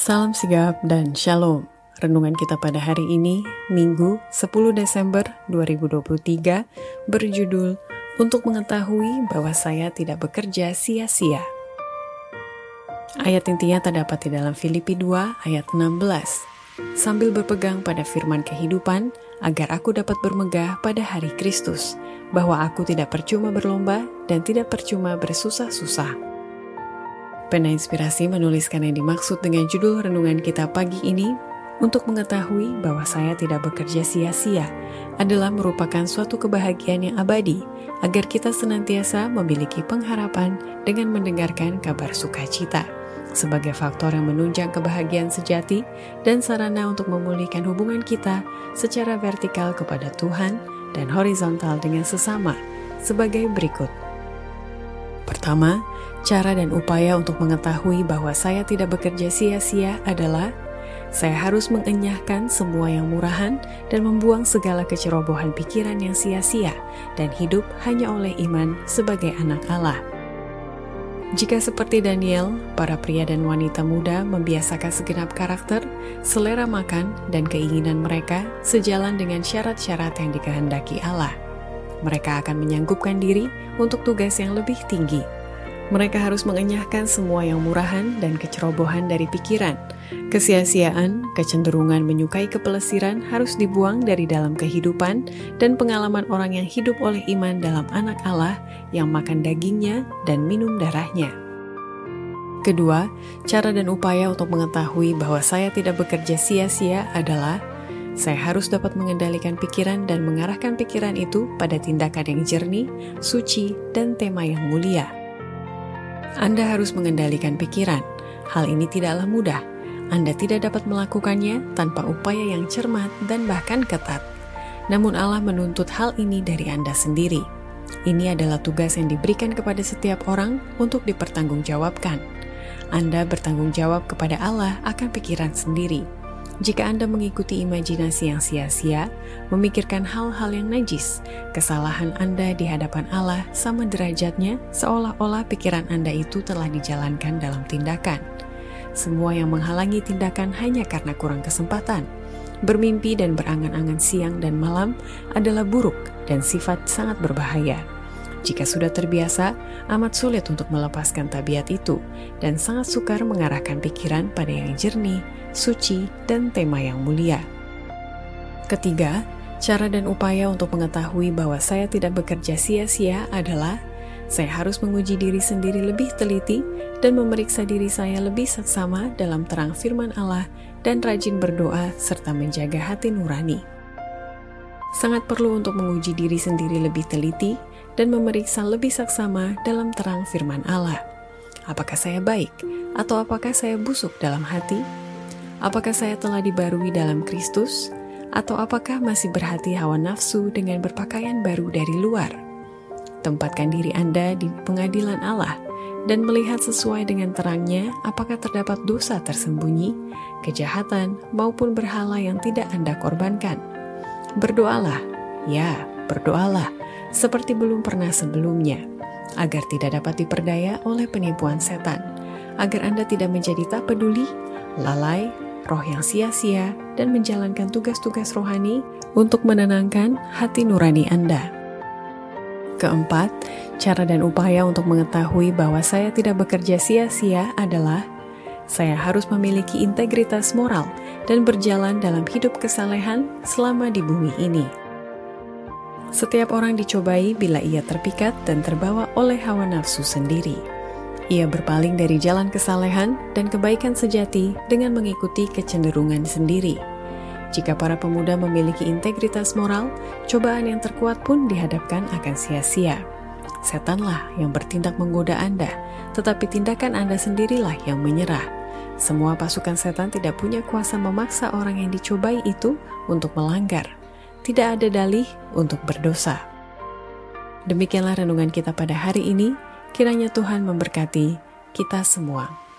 Salam sigap dan shalom. Renungan kita pada hari ini, Minggu 10 Desember 2023, berjudul Untuk mengetahui bahwa saya tidak bekerja sia-sia. Ayat intinya terdapat di dalam Filipi 2 ayat 16. Sambil berpegang pada firman kehidupan, agar aku dapat bermegah pada hari Kristus, bahwa aku tidak percuma berlomba dan tidak percuma bersusah-susah Pena Inspirasi menuliskan yang dimaksud dengan judul renungan kita pagi ini untuk mengetahui bahwa saya tidak bekerja sia-sia adalah merupakan suatu kebahagiaan yang abadi agar kita senantiasa memiliki pengharapan dengan mendengarkan kabar sukacita sebagai faktor yang menunjang kebahagiaan sejati dan sarana untuk memulihkan hubungan kita secara vertikal kepada Tuhan dan horizontal dengan sesama sebagai berikut. Pertama, Cara dan upaya untuk mengetahui bahwa saya tidak bekerja sia-sia adalah saya harus mengenyahkan semua yang murahan dan membuang segala kecerobohan pikiran yang sia-sia dan hidup hanya oleh iman sebagai anak Allah. Jika seperti Daniel, para pria dan wanita muda membiasakan segenap karakter, selera makan, dan keinginan mereka sejalan dengan syarat-syarat yang dikehendaki Allah, mereka akan menyanggupkan diri untuk tugas yang lebih tinggi mereka harus mengenyahkan semua yang murahan dan kecerobohan dari pikiran. Kesia-siaan, kecenderungan menyukai kepelesiran harus dibuang dari dalam kehidupan dan pengalaman orang yang hidup oleh iman dalam anak Allah yang makan dagingnya dan minum darahnya. Kedua, cara dan upaya untuk mengetahui bahwa saya tidak bekerja sia-sia adalah saya harus dapat mengendalikan pikiran dan mengarahkan pikiran itu pada tindakan yang jernih, suci, dan tema yang mulia. Anda harus mengendalikan pikiran. Hal ini tidaklah mudah. Anda tidak dapat melakukannya tanpa upaya yang cermat dan bahkan ketat. Namun Allah menuntut hal ini dari Anda sendiri. Ini adalah tugas yang diberikan kepada setiap orang untuk dipertanggungjawabkan. Anda bertanggung jawab kepada Allah akan pikiran sendiri jika Anda mengikuti imajinasi yang sia-sia, memikirkan hal-hal yang najis, kesalahan Anda di hadapan Allah sama derajatnya seolah-olah pikiran Anda itu telah dijalankan dalam tindakan. Semua yang menghalangi tindakan hanya karena kurang kesempatan. Bermimpi dan berangan-angan siang dan malam adalah buruk dan sifat sangat berbahaya. Jika sudah terbiasa, amat sulit untuk melepaskan tabiat itu dan sangat sukar mengarahkan pikiran pada yang jernih, suci, dan tema yang mulia. Ketiga, cara dan upaya untuk mengetahui bahwa saya tidak bekerja sia-sia adalah saya harus menguji diri sendiri lebih teliti dan memeriksa diri saya lebih seksama dalam terang firman Allah dan rajin berdoa serta menjaga hati nurani. Sangat perlu untuk menguji diri sendiri lebih teliti dan memeriksa lebih saksama dalam terang firman Allah. Apakah saya baik atau apakah saya busuk dalam hati? Apakah saya telah dibarui dalam Kristus atau apakah masih berhati hawa nafsu dengan berpakaian baru dari luar? Tempatkan diri Anda di pengadilan Allah dan melihat sesuai dengan terangnya apakah terdapat dosa tersembunyi, kejahatan, maupun berhala yang tidak Anda korbankan. Berdoalah, ya, berdoalah seperti belum pernah sebelumnya, agar tidak dapat diperdaya oleh penipuan setan, agar Anda tidak menjadi tak peduli, lalai, roh yang sia-sia, dan menjalankan tugas-tugas rohani untuk menenangkan hati nurani Anda. Keempat, cara dan upaya untuk mengetahui bahwa saya tidak bekerja sia-sia adalah saya harus memiliki integritas moral dan berjalan dalam hidup kesalehan selama di bumi ini. Setiap orang dicobai bila ia terpikat dan terbawa oleh hawa nafsu sendiri. Ia berpaling dari jalan kesalehan dan kebaikan sejati dengan mengikuti kecenderungan sendiri. Jika para pemuda memiliki integritas moral, cobaan yang terkuat pun dihadapkan akan sia-sia. Setanlah yang bertindak menggoda Anda, tetapi tindakan Anda sendirilah yang menyerah. Semua pasukan setan tidak punya kuasa memaksa orang yang dicobai itu untuk melanggar tidak ada dalih untuk berdosa. Demikianlah renungan kita pada hari ini. Kiranya Tuhan memberkati kita semua.